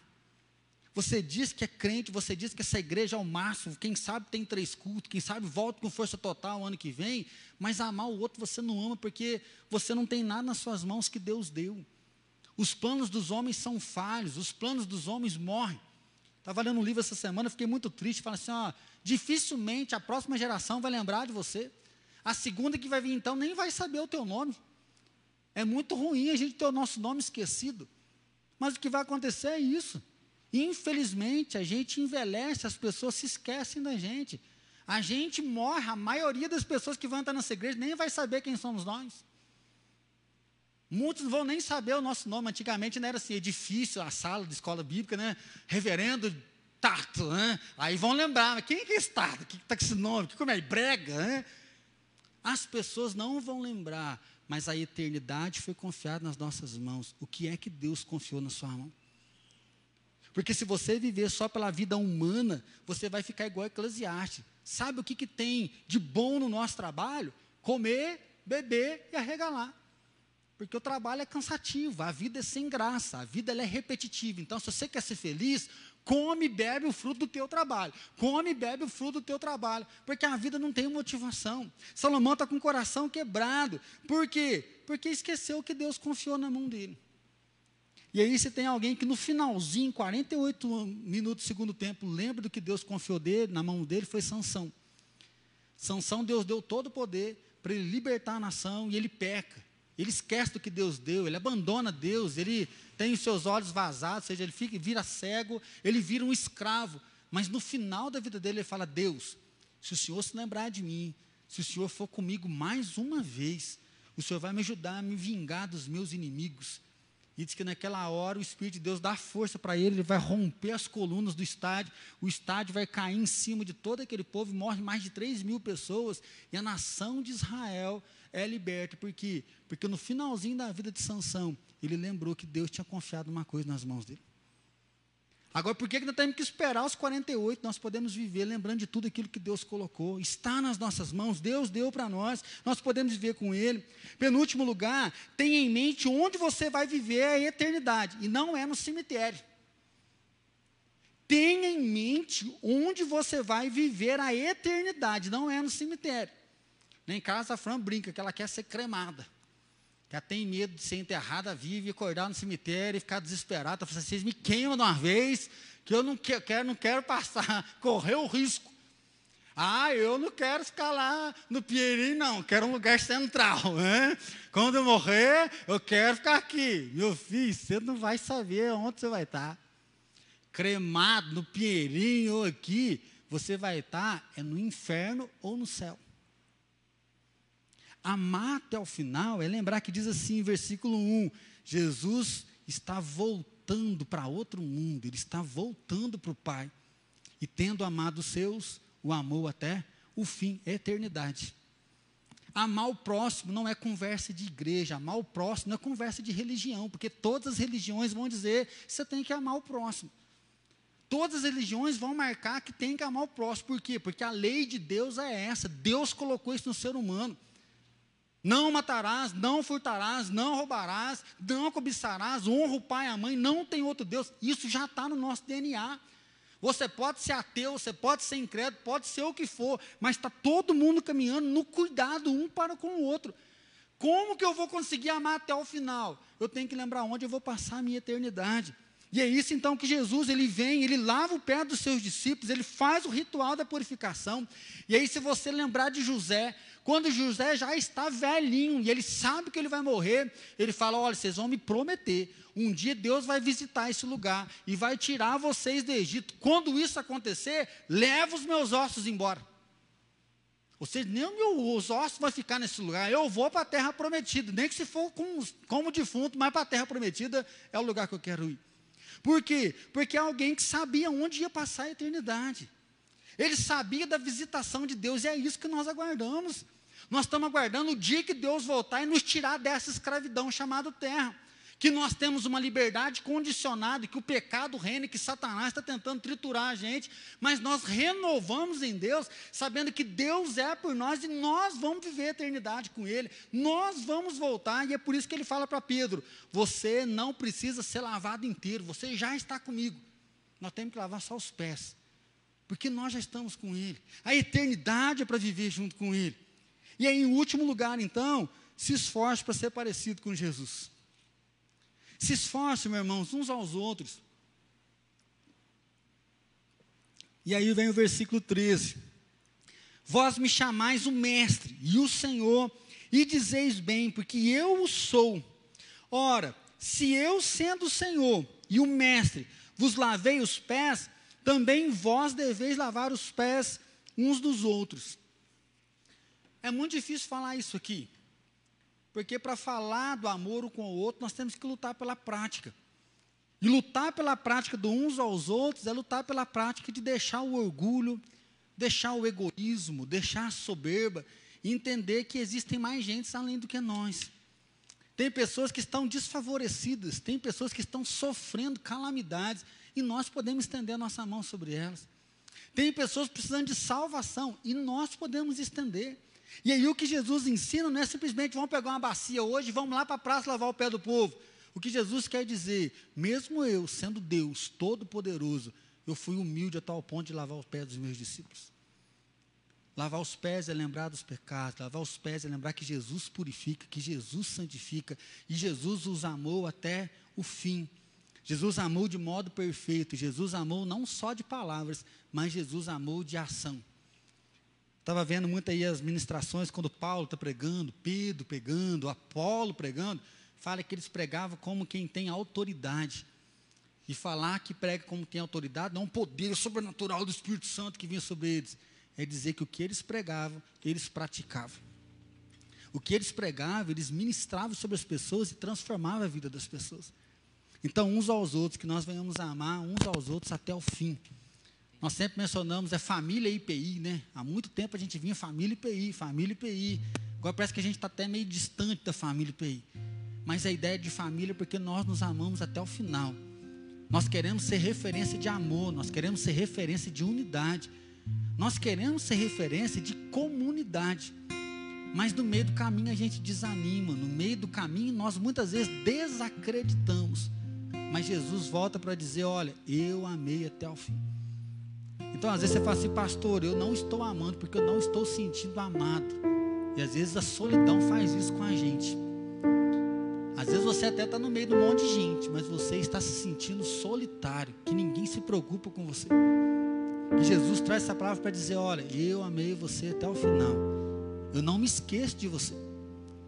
Você diz que é crente, você diz que essa igreja é o máximo, quem sabe tem três cultos, quem sabe volta com força total ano que vem, mas amar o outro você não ama porque você não tem nada nas suas mãos que Deus deu. Os planos dos homens são falhos, os planos dos homens morrem. Estava lendo um livro essa semana, fiquei muito triste, falei assim, ó, dificilmente a próxima geração vai lembrar de você. A segunda que vai vir então nem vai saber o teu nome. É muito ruim a gente ter o nosso nome esquecido. Mas o que vai acontecer é isso. Infelizmente, a gente envelhece, as pessoas se esquecem da gente. A gente morre, a maioria das pessoas que vão entrar nessa igreja nem vai saber quem somos nós. Muitos não vão nem saber o nosso nome. Antigamente não era assim, edifício, a sala de escola bíblica, né? Reverendo Tato, né? Aí vão lembrar, quem é esse Tato? Quem está com esse nome? Que como é? Brega, né? As pessoas não vão lembrar, mas a eternidade foi confiada nas nossas mãos. O que é que Deus confiou na sua mão? Porque se você viver só pela vida humana, você vai ficar igual a Eclesiastes. Sabe o que, que tem de bom no nosso trabalho? Comer, beber e arregalar. Porque o trabalho é cansativo, a vida é sem graça, a vida é repetitiva. Então, se você quer ser feliz, come e bebe o fruto do teu trabalho. Come e bebe o fruto do teu trabalho. Porque a vida não tem motivação. Salomão está com o coração quebrado. Por quê? Porque esqueceu que Deus confiou na mão dele. E aí você tem alguém que no finalzinho, 48 minutos do segundo tempo, lembra do que Deus confiou dele, na mão dele, foi Sansão. Sansão, Deus deu todo o poder para ele libertar a nação e ele peca. Ele esquece do que Deus deu, ele abandona Deus, ele tem os seus olhos vazados, ou seja, ele fica, vira cego, ele vira um escravo. Mas no final da vida dele, ele fala: Deus, se o Senhor se lembrar de mim, se o Senhor for comigo mais uma vez, o Senhor vai me ajudar a me vingar dos meus inimigos. E diz que naquela hora o Espírito de Deus dá força para ele, ele vai romper as colunas do estádio, o estádio vai cair em cima de todo aquele povo, morre mais de 3 mil pessoas, e a nação de Israel é liberta. Por quê? Porque no finalzinho da vida de Sansão, ele lembrou que Deus tinha confiado uma coisa nas mãos dele. Agora, por que nós temos que esperar os 48? Nós podemos viver lembrando de tudo aquilo que Deus colocou. Está nas nossas mãos, Deus deu para nós, nós podemos viver com Ele. Penúltimo lugar, tenha em mente onde você vai viver a eternidade, e não é no cemitério. Tenha em mente onde você vai viver a eternidade, não é no cemitério. Nem casa a Fran brinca que ela quer ser cremada. Ela tem medo de ser enterrada viva e acordar no cemitério e ficar desesperada. Ela vocês me queimam de uma vez, que eu não quero, não quero passar, correr o risco. Ah, eu não quero ficar lá no Pieri, não, quero um lugar central. Né? Quando eu morrer, eu quero ficar aqui. Meu filho, você não vai saber onde você vai estar cremado no Pinheirinho ou aqui, você vai estar é no inferno ou no céu. Amar até o final é lembrar que diz assim, versículo 1: Jesus está voltando para outro mundo, ele está voltando para o Pai. E tendo amado os seus, o amou até o fim, a eternidade. Amar o próximo não é conversa de igreja, amar o próximo não é conversa de religião, porque todas as religiões vão dizer que você tem que amar o próximo. Todas as religiões vão marcar que tem que amar o próximo. Por quê? Porque a lei de Deus é essa. Deus colocou isso no ser humano. Não matarás, não furtarás, não roubarás, não cobiçarás, honra o pai e a mãe, não tem outro Deus. Isso já está no nosso DNA. Você pode ser ateu, você pode ser incrédulo, pode ser o que for, mas está todo mundo caminhando no cuidado um para com o outro. Como que eu vou conseguir amar até o final? Eu tenho que lembrar onde eu vou passar a minha eternidade. E é isso então que Jesus ele vem, ele lava o pé dos seus discípulos, ele faz o ritual da purificação. E aí, se você lembrar de José, quando José já está velhinho e ele sabe que ele vai morrer, ele fala: Olha, vocês vão me prometer, um dia Deus vai visitar esse lugar e vai tirar vocês do Egito. Quando isso acontecer, leva os meus ossos embora. Ou seja, nem os ossos vão ficar nesse lugar. Eu vou para a terra prometida, nem que se for como, como defunto, mas para a terra prometida é o lugar que eu quero ir. Por quê? Porque é alguém que sabia onde ia passar a eternidade. Ele sabia da visitação de Deus e é isso que nós aguardamos. Nós estamos aguardando o dia que Deus voltar e nos tirar dessa escravidão chamada terra que nós temos uma liberdade condicionada, que o pecado reina, que Satanás está tentando triturar a gente, mas nós renovamos em Deus, sabendo que Deus é por nós e nós vamos viver a eternidade com Ele, nós vamos voltar, e é por isso que ele fala para Pedro: você não precisa ser lavado inteiro, você já está comigo, nós temos que lavar só os pés, porque nós já estamos com Ele, a eternidade é para viver junto com Ele. E aí, em último lugar, então, se esforce para ser parecido com Jesus. Se esforcem, meus irmãos, uns aos outros. E aí vem o versículo 13: Vós me chamais o Mestre e o Senhor, e dizeis bem, porque eu o sou. Ora, se eu, sendo o Senhor e o Mestre, vos lavei os pés, também vós deveis lavar os pés uns dos outros. É muito difícil falar isso aqui. Porque para falar do amor um com o outro, nós temos que lutar pela prática. E lutar pela prática do uns aos outros é lutar pela prática de deixar o orgulho, deixar o egoísmo, deixar a soberba e entender que existem mais gente além do que nós. Tem pessoas que estão desfavorecidas, tem pessoas que estão sofrendo calamidades e nós podemos estender a nossa mão sobre elas. Tem pessoas precisando de salvação e nós podemos estender. E aí o que Jesus ensina não é simplesmente vamos pegar uma bacia hoje, vamos lá para a praça lavar o pé do povo. O que Jesus quer dizer, mesmo eu, sendo Deus Todo-Poderoso, eu fui humilde a tal ponto de lavar os pés dos meus discípulos. Lavar os pés é lembrar dos pecados, lavar os pés é lembrar que Jesus purifica, que Jesus santifica, e Jesus os amou até o fim. Jesus amou de modo perfeito, Jesus amou não só de palavras, mas Jesus amou de ação. Estava vendo muito aí as ministrações quando Paulo está pregando, Pedro pregando, Apolo pregando, fala que eles pregavam como quem tem autoridade. E falar que prega como tem autoridade não é um poder sobrenatural do Espírito Santo que vinha sobre eles. É dizer que o que eles pregavam, eles praticavam. O que eles pregavam, eles ministravam sobre as pessoas e transformavam a vida das pessoas. Então, uns aos outros, que nós venhamos a amar uns aos outros até o fim. Nós sempre mencionamos é família IPI, né? Há muito tempo a gente vinha família IPI, família IPI. Agora parece que a gente está até meio distante da família IPI. Mas a ideia de família é porque nós nos amamos até o final. Nós queremos ser referência de amor, nós queremos ser referência de unidade. Nós queremos ser referência de comunidade. Mas no meio do caminho a gente desanima, no meio do caminho nós muitas vezes desacreditamos. Mas Jesus volta para dizer: Olha, eu amei até o fim. Então às vezes você fala assim, pastor, eu não estou amando porque eu não estou sentindo amado. E às vezes a solidão faz isso com a gente. Às vezes você até está no meio de um monte de gente, mas você está se sentindo solitário, que ninguém se preocupa com você. E Jesus traz essa palavra para dizer: Olha, eu amei você até o final. Eu não me esqueço de você.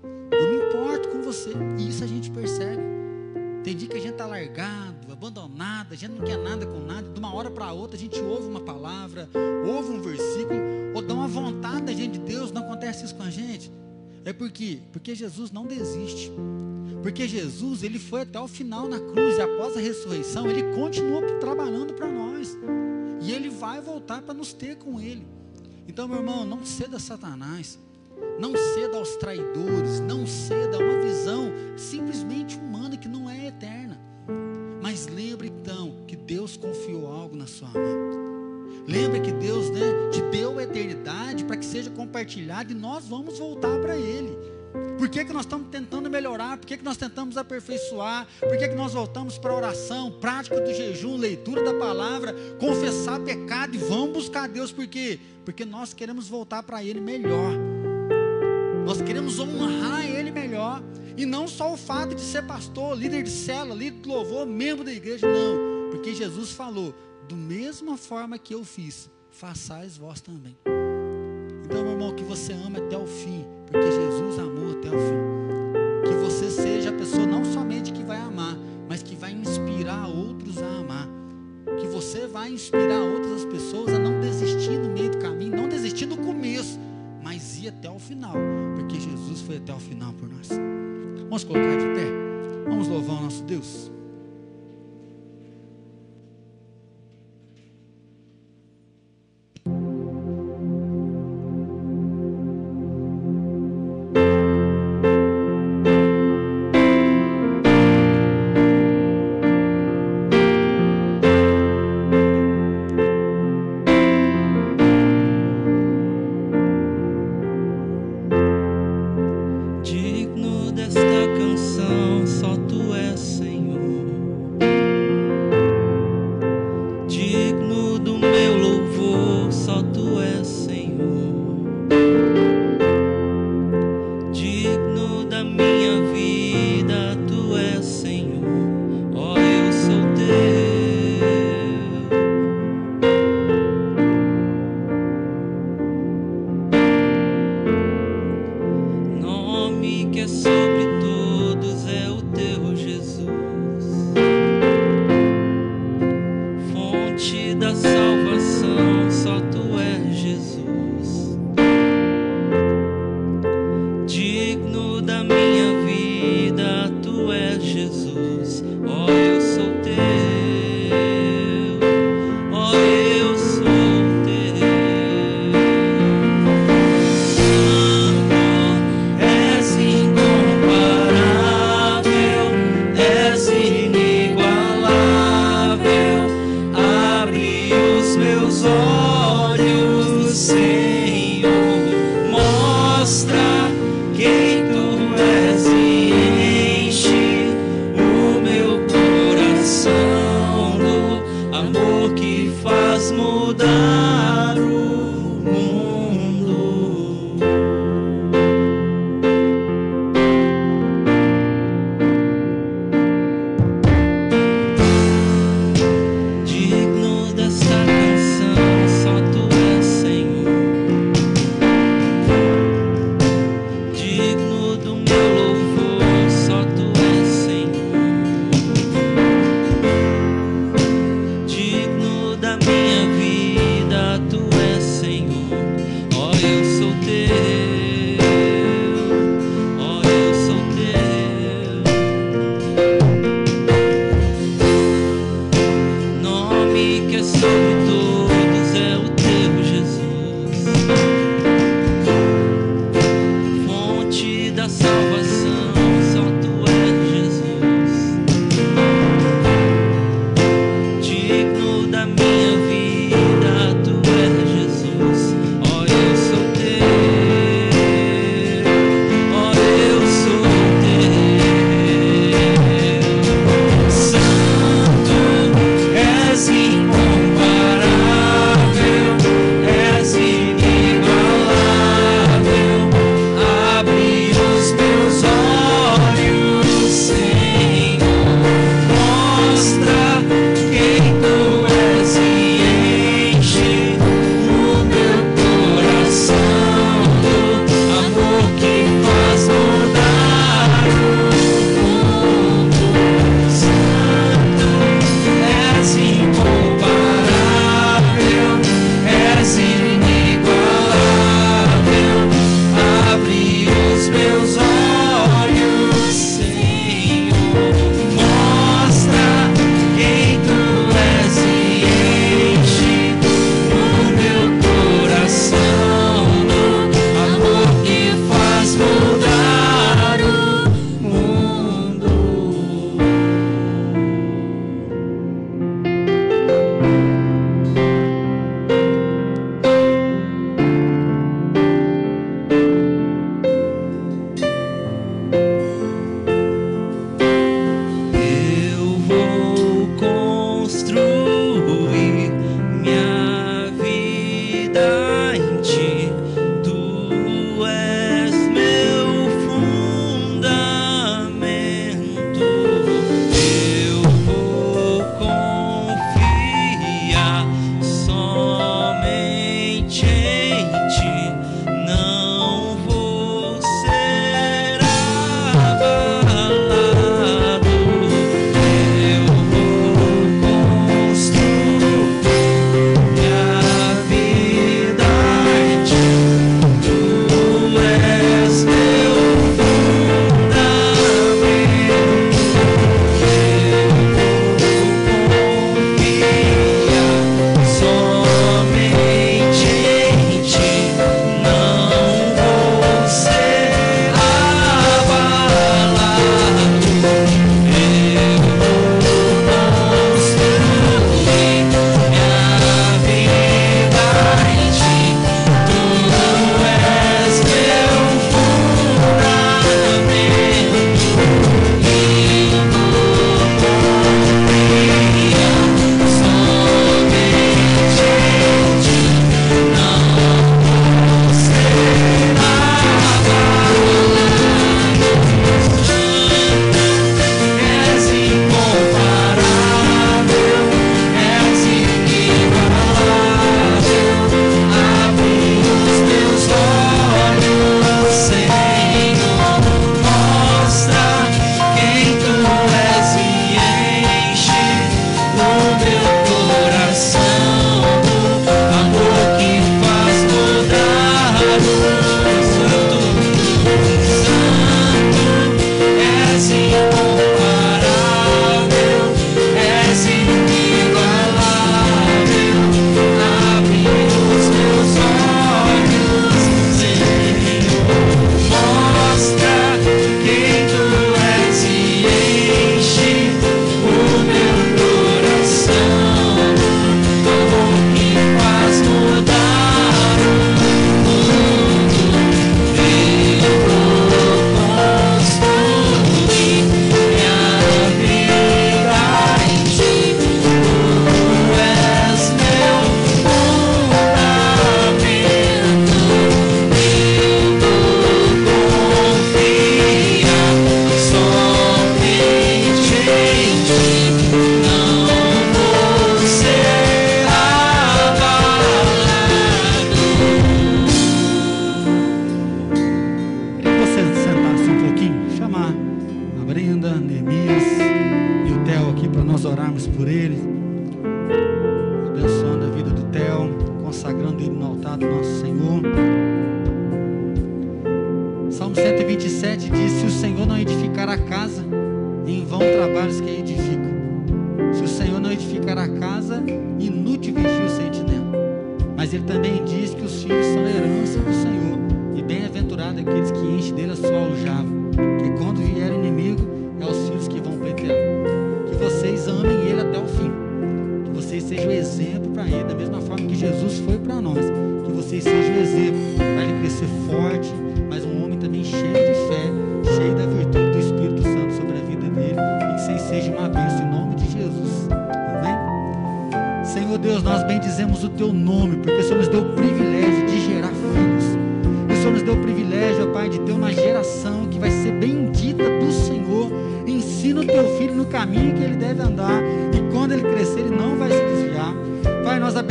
Eu me importo com você. E isso a gente percebe. Tem dia que a gente está largado, abandonado, a gente não quer nada com nada. De uma hora para outra a gente ouve uma palavra, ouve um versículo, ou dá uma vontade da gente de Deus. Não acontece isso com a gente. É porque, porque Jesus não desiste. Porque Jesus, ele foi até o final na cruz e após a ressurreição, ele continuou trabalhando para nós. E ele vai voltar para nos ter com ele. Então, meu irmão, não ceda a Satanás. Não ceda aos traidores, não ceda a uma visão simplesmente humana que não. Mas lembre então que Deus confiou algo na sua mão. Lembre que Deus né, te deu a eternidade para que seja compartilhado e nós vamos voltar para Ele. Por que, que nós estamos tentando melhorar? Por que, que nós tentamos aperfeiçoar? Por que, que nós voltamos para a oração, prática do jejum, leitura da palavra, confessar pecado e vamos buscar Deus? Por quê? Porque nós queremos voltar para Ele melhor. Nós queremos honrar Ele melhor. E não só o fato de ser pastor, líder de célula, líder de louvor, membro da igreja, não. Porque Jesus falou: do mesma forma que eu fiz, façais vós também. Então, meu irmão, que você ama até o fim Vamos colocar de pé. Vamos louvar o nosso Deus.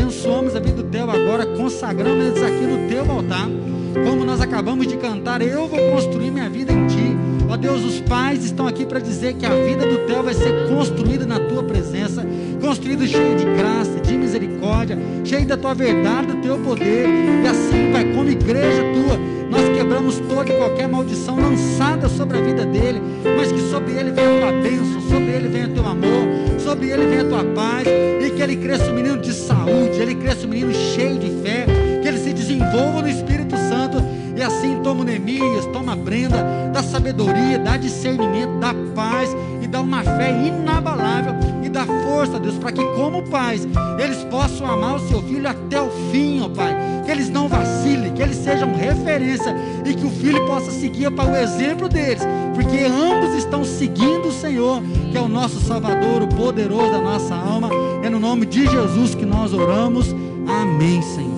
abençoamos a vida do Theo agora, consagramos eles aqui no teu altar. Como nós acabamos de cantar, eu vou construir minha vida em ti. Ó Deus, os pais estão aqui para dizer que a vida do Theo vai ser construída na tua presença, construída cheia de graça, de misericórdia, cheia da tua verdade, do teu poder, e assim, vai como igreja tua, quebramos toda e qualquer maldição lançada sobre a vida dele, mas que sobre ele venha a tua bênção, sobre ele venha o teu amor, sobre ele venha a tua paz, e que ele cresça um menino de saúde, ele cresça um menino cheio de fé, que ele se desenvolva no Espírito Santo, e assim toma Neemias, toma Brenda, dá sabedoria, dá discernimento, dá paz, e dá uma fé inabalável, e dá força, Deus, para que como pais, eles possam amar o seu filho até o fim, ó Pai, que eles não vacilem, que eles sejam referência e que o filho possa seguir para o exemplo deles, porque ambos estão seguindo o Senhor, que é o nosso Salvador, o poderoso da nossa alma. É no nome de Jesus que nós oramos. Amém, Senhor.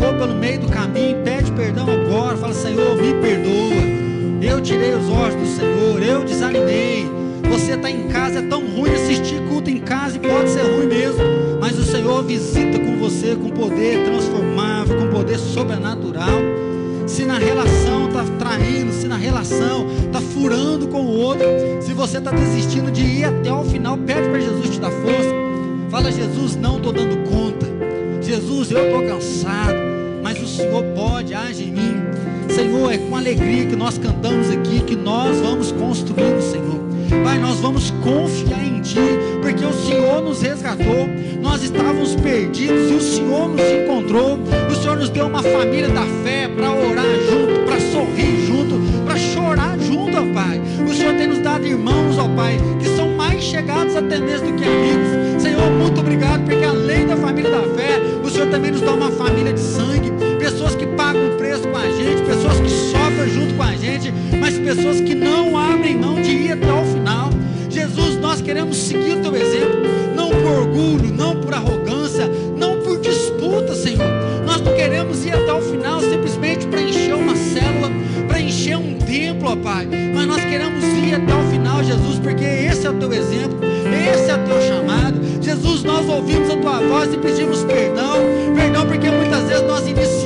Ficou pelo meio do caminho? Pede perdão agora. Fala, Senhor, me perdoa. Eu tirei os olhos do Senhor. Eu desanimei. Você está em casa, é tão ruim assistir culto em casa e pode ser ruim mesmo. Mas o Senhor visita com você com poder transformável, com poder sobrenatural. Se na relação está traindo, se na relação está furando com o outro, se você está desistindo de ir até o final, pede para Jesus te dar força. Fala, Jesus, não estou dando conta. Jesus, eu estou cansado, mas o Senhor pode, age em mim. Senhor, é com alegria que nós cantamos aqui, que nós vamos construindo, Senhor. Pai, nós vamos confiar em Ti, porque o Senhor nos resgatou, nós estávamos perdidos e o Senhor nos encontrou. O Senhor nos deu uma família da fé para orar junto, para sorrir junto, para chorar junto, ó Pai. O Senhor tem nos dado irmãos, ó Pai, que são mais chegados até mesmo do que amigos. Senhor, muito obrigado, porque além da família da fé, o Senhor também nos dá uma família de sangue, pessoas que pagam preço com a gente, pessoas que sofrem junto com a gente, mas pessoas que não abrem mão de ir até o final. Jesus, nós queremos seguir o teu exemplo, não por orgulho, não por arrogância, não por disputa, Senhor. Nós não queremos ir até o final simplesmente para encher uma célula, para encher um templo, ó Pai, mas nós queremos ir até o final, Jesus, porque esse é o teu exemplo, esse é o teu chamado. Jesus, nós ouvimos a tua voz e pedimos perdão, perdão porque muitas vezes nós iniciamos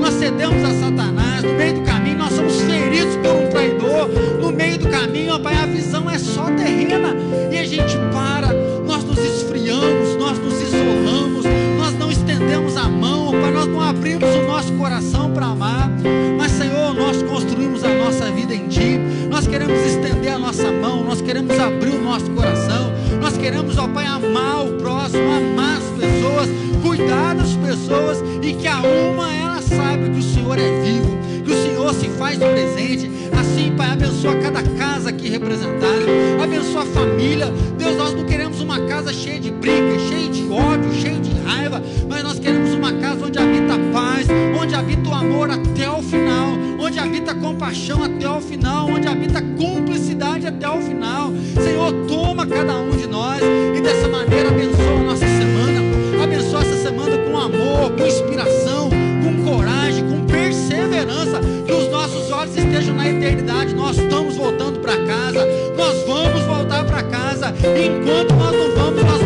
nós cedemos a Satanás, no meio do caminho nós somos feridos por um traidor, no meio do caminho, ó Pai, a visão é só terrena e a gente para, nós nos esfriamos, nós nos isolamos, nós não estendemos a mão, ó Pai, nós não abrimos o nosso coração para amar, mas Senhor, nós construímos a nossa vida em Ti, nós queremos estender a nossa mão, nós queremos abrir o nosso coração, nós queremos, ó Pai, amar o próximo, amar as pessoas, cuidar das pessoas e que a uma ela que o Senhor é vivo, que o Senhor se faz presente. Assim, Pai, abençoa cada casa aqui representada, abençoa a família. Deus, nós não queremos uma casa cheia de briga, cheia de ódio, cheia de raiva, mas nós queremos uma casa onde habita a paz, onde habita o amor até o final, onde habita a compaixão até o final, onde habita a cumplicidade até o final. Senhor, toma cada um de nós e dessa maneira abençoa a nossa esteja na eternidade, nós estamos voltando para casa, nós vamos voltar para casa, enquanto nós não vamos, nós